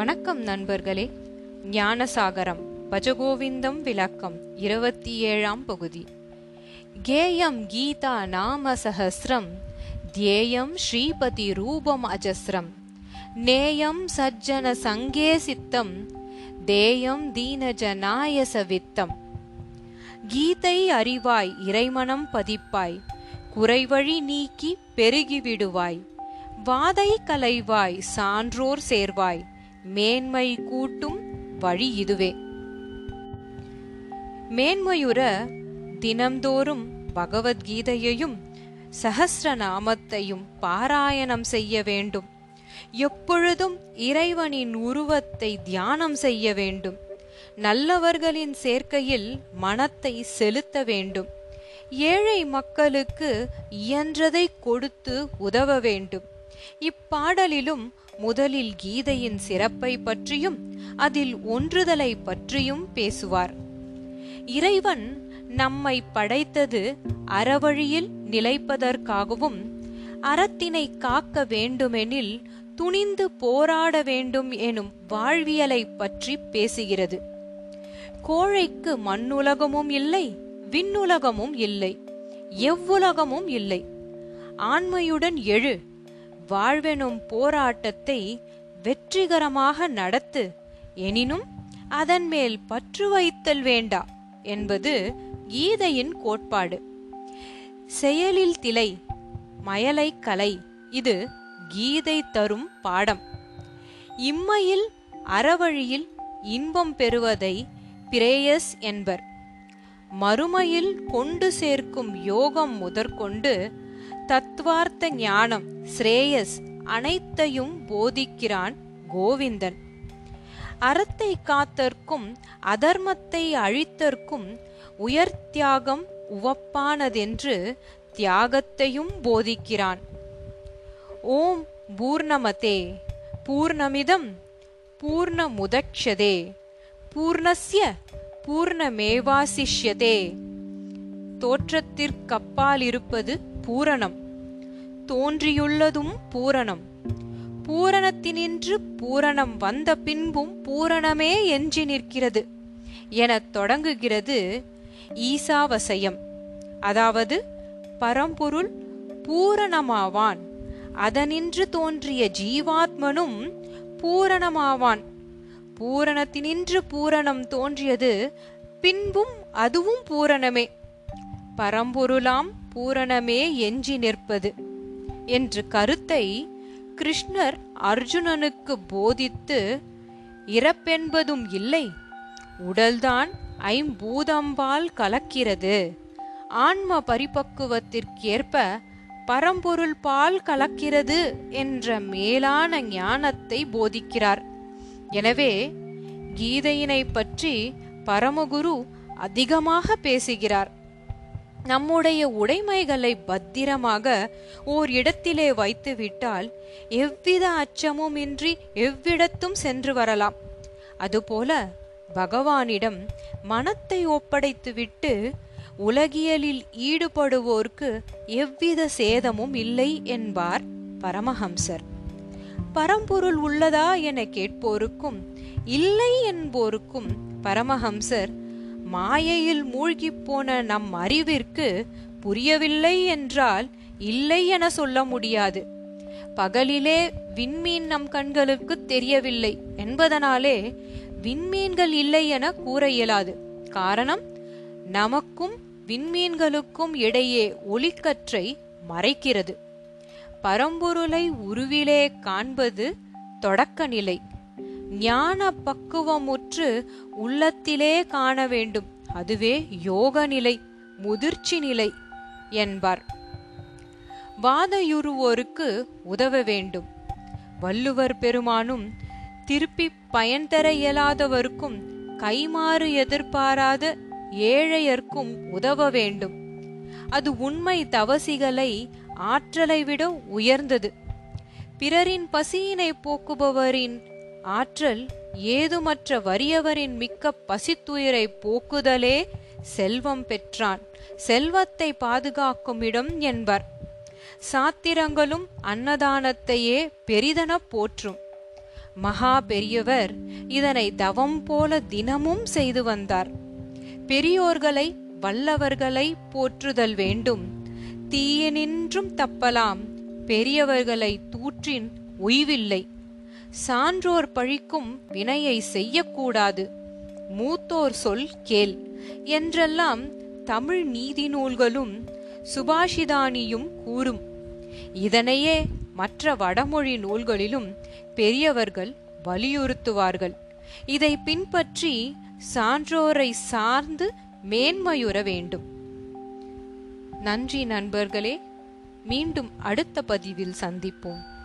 வணக்கம் நண்பர்களே. ஞானசாகரம் பஜகோவிந்தம் விளக்கம் இருபத்தி ஏழாம் பகுதி. கேயம் கீதா நாம சஹசிரம் தியேயம் ஸ்ரீபதி ரூபம் அஜஸ்ரம் நேயம் சஜ்ஜன சங்கே சித்தம் தேயம் தீனஜனாய சவித்தம். கீதை அறிவாய் இறைமனம் பதிப்பாய் குறைவழி நீக்கி பெருகிவிடுவாய் வாதை கலைவாய் சான்றோர் சேர்வாய். மேன்மை கூட்டும் வழி இதுவே. மேன்மையுற தினம்தோறும் பகவத்கீதையையும் சகசிரநாமத்தையும் பாராயணம் செய்ய வேண்டும். எப்பொழுதும் இறைவனின் உருவத்தை தியானம் செய்ய வேண்டும். நல்லவர்களின் சேர்க்கையில் மனத்தை செலுத்த வேண்டும். ஏழை மக்களுக்கு இயன்றதை கொடுத்து உதவ வேண்டும். இப்பாடலிலும் முதலில் கீதையின் சிறப்பை பற்றியும் அதில் ஒன்றுதலை பற்றியும் பேசுவார். இறைவன் நம்மை படைத்தது அறவழியில் நிலைப்பதற்காகவும் அறத்தினை காக்க வேண்டுமெனில் துணிந்து போராட வேண்டும் எனும் வாழ்வியலை பற்றி பேசுகிறது. கோழைக்கு மண்ணுலகமும் இல்லை விண்ணுலகமும் இல்லை எவ்வுலகமும் இல்லை. ஆண்மையுடன் எழு வாழ்வெனும் போராட்டத்தை வெற்றிகரமாக நடத்து எனினும் அதன் மேல் பற்று வைத்தல் வேண்டா என்பது கீதையின் கோட்பாடு. செயலில் திலை மயலை கலை இது கீதை தரும் பாடம். இம்மையில் அறவழியில் இன்பம் பெறுவதை பிரேயஸ் என்பர். மறுமையில் கொண்டு சேர்க்கும் யோகம் முதற்கொண்டு தத்துவார்த்த ஞானம் ஸ்ரேயஸ் அனைத்தையும் போதிக்கிறான் கோவிந்தன். அறத்தை காத்தற்கும் அதர்மத்தை அழித்தற்கும் உயர் தியாகம் உவப்பானதென்று தியாகத்தையும் போதிக்கிறான். ஓம் பூர்ணமதே பூர்ணமிதம் பூர்ணமுதக்ஷதே பூர்ணஸ்ய பூர்ணமேவாசிஷ்யதே. தோற்றத்திற்கப்பால் இருப்பது பூரணம். தோன்றியுள்ளதும் பூரணம். பூரணத்தினின்று பூரணம் வந்த பின்பும் பூரணமே எஞ்சி நிற்கிறது. எனத் தொடங்குகிறது ஈசாவசயம். அதாவது பரம்பொருள் பூரணமாவான். அதனின்று தோன்றிய ஜீவாத்மனும் பூரணமாவான். பூரணத்தினின்று பூரணம் தோன்றியது பின்பும் அதுவும் பூரணமே. பரம்பொருளாம் பூரணமே எஞ்சி நிற்பது. என்ற கருத்தை கிருஷ்ணர் அர்ஜுனனுக்கு போதித்து இறப்பென்பதும் இல்லை உடல்தான் ஐம்பூதம்பால் கலக்கிறது. ஆன்ம பரிபக்குவத்திற்கேற்ப பரம்பொருள் பால் கலக்கிறது என்ற மேலான ஞானத்தை போதிக்கிறார். எனவே கீதையினை பற்றி பரமகுரு அதிகமாக பேசுகிறார். நம்முடைய உடைமைகளை பத்திரமாக ஓர் இடத்திலே வைத்துவிட்டால் எவ்வித அச்சமும் இன்றி எவ்விடத்தும் சென்று வரலாம். அதுபோல பகவானிடம் மனத்தை ஒப்படைத்துவிட்டு உலகியலில் ஈடுபடுவோர்க்கு எவ்வித சேதமும் இல்லை என்பார் பரமஹம்சர். பரம்பொருள் உள்ளதா என கேட்போருக்கும் இல்லை என்போருக்கும் பரமஹம்சர் மாயையில் மூழ்கி போன நம் அறிவிற்கு புரியவில்லை என்றால் இல்லை என சொல்ல முடியாது. பகலிலே விண்மீன் நம் கண்களுக்கு தெரியவில்லை என்பதனாலே விண்மீன்கள் இல்லை என கூற இயலாது. காரணம் நமக்கும் விண்மீன்களுக்கும் இடையே ஒளிக்கற்றை மறைக்கிறது. பரம்பொருளை உருவிலே காண்பது தொடக்க நிலை. ஞான பக்குவமுற்று உள்ளத்திலே காண வேண்டும். அதுவே யோக நிலை முதிர்ச்சி நிலை என்பார். வாதையுறுவோருக்கு உதவ வேண்டும். வள்ளுவர் பெருமானும் திருப்பி பயன் தர இயலாதவர்க்கும் கைமாறு எதிர்பாராத ஏழையர்க்கும் உதவ வேண்டும். அது உண்மை தவசிகளை ஆற்றலை விட உயர்ந்தது. பிறரின் பசியினை போக்குபவரின் ஆற்றல் ஏதுமற்ற வறியவரின் மிக்க பசித்துயிரை போக்குதலே செல்வம் பெற்றான். செல்வத்தை பாதுகாக்கும் இடம் என்பர். சாத்திரங்களும் அன்னதானத்தையே பெரிதன போற்றும். மகா பெரியவர் இதனை தவம் போல தினமும் செய்து வந்தார். பெரியோர்களை வல்லவர்களை போற்றுதல் வேண்டும். தீயனின்றும் தப்பலாம். பெரியவர்களை தூற்றின் உய்வில்லை. சான்றோர் பழிக்கும் வினையை செய்யக்கூடாது. மூத்தோர் சொல் கேள். என்றெல்லாம் தமிழ் நீதி நூல்களும் சுபாஷிதானியும் கூறும். இதனையே மற்ற வடமொழி நூல்களிலும் பெரியவர்கள் வலியுறுத்துவார்கள். இதை பின்பற்றி சான்றோரை சார்ந்து மேன்மையுற வேண்டும். நன்றி நண்பர்களே. மீண்டும் அடுத்த பதிவில் சந்திப்போம்.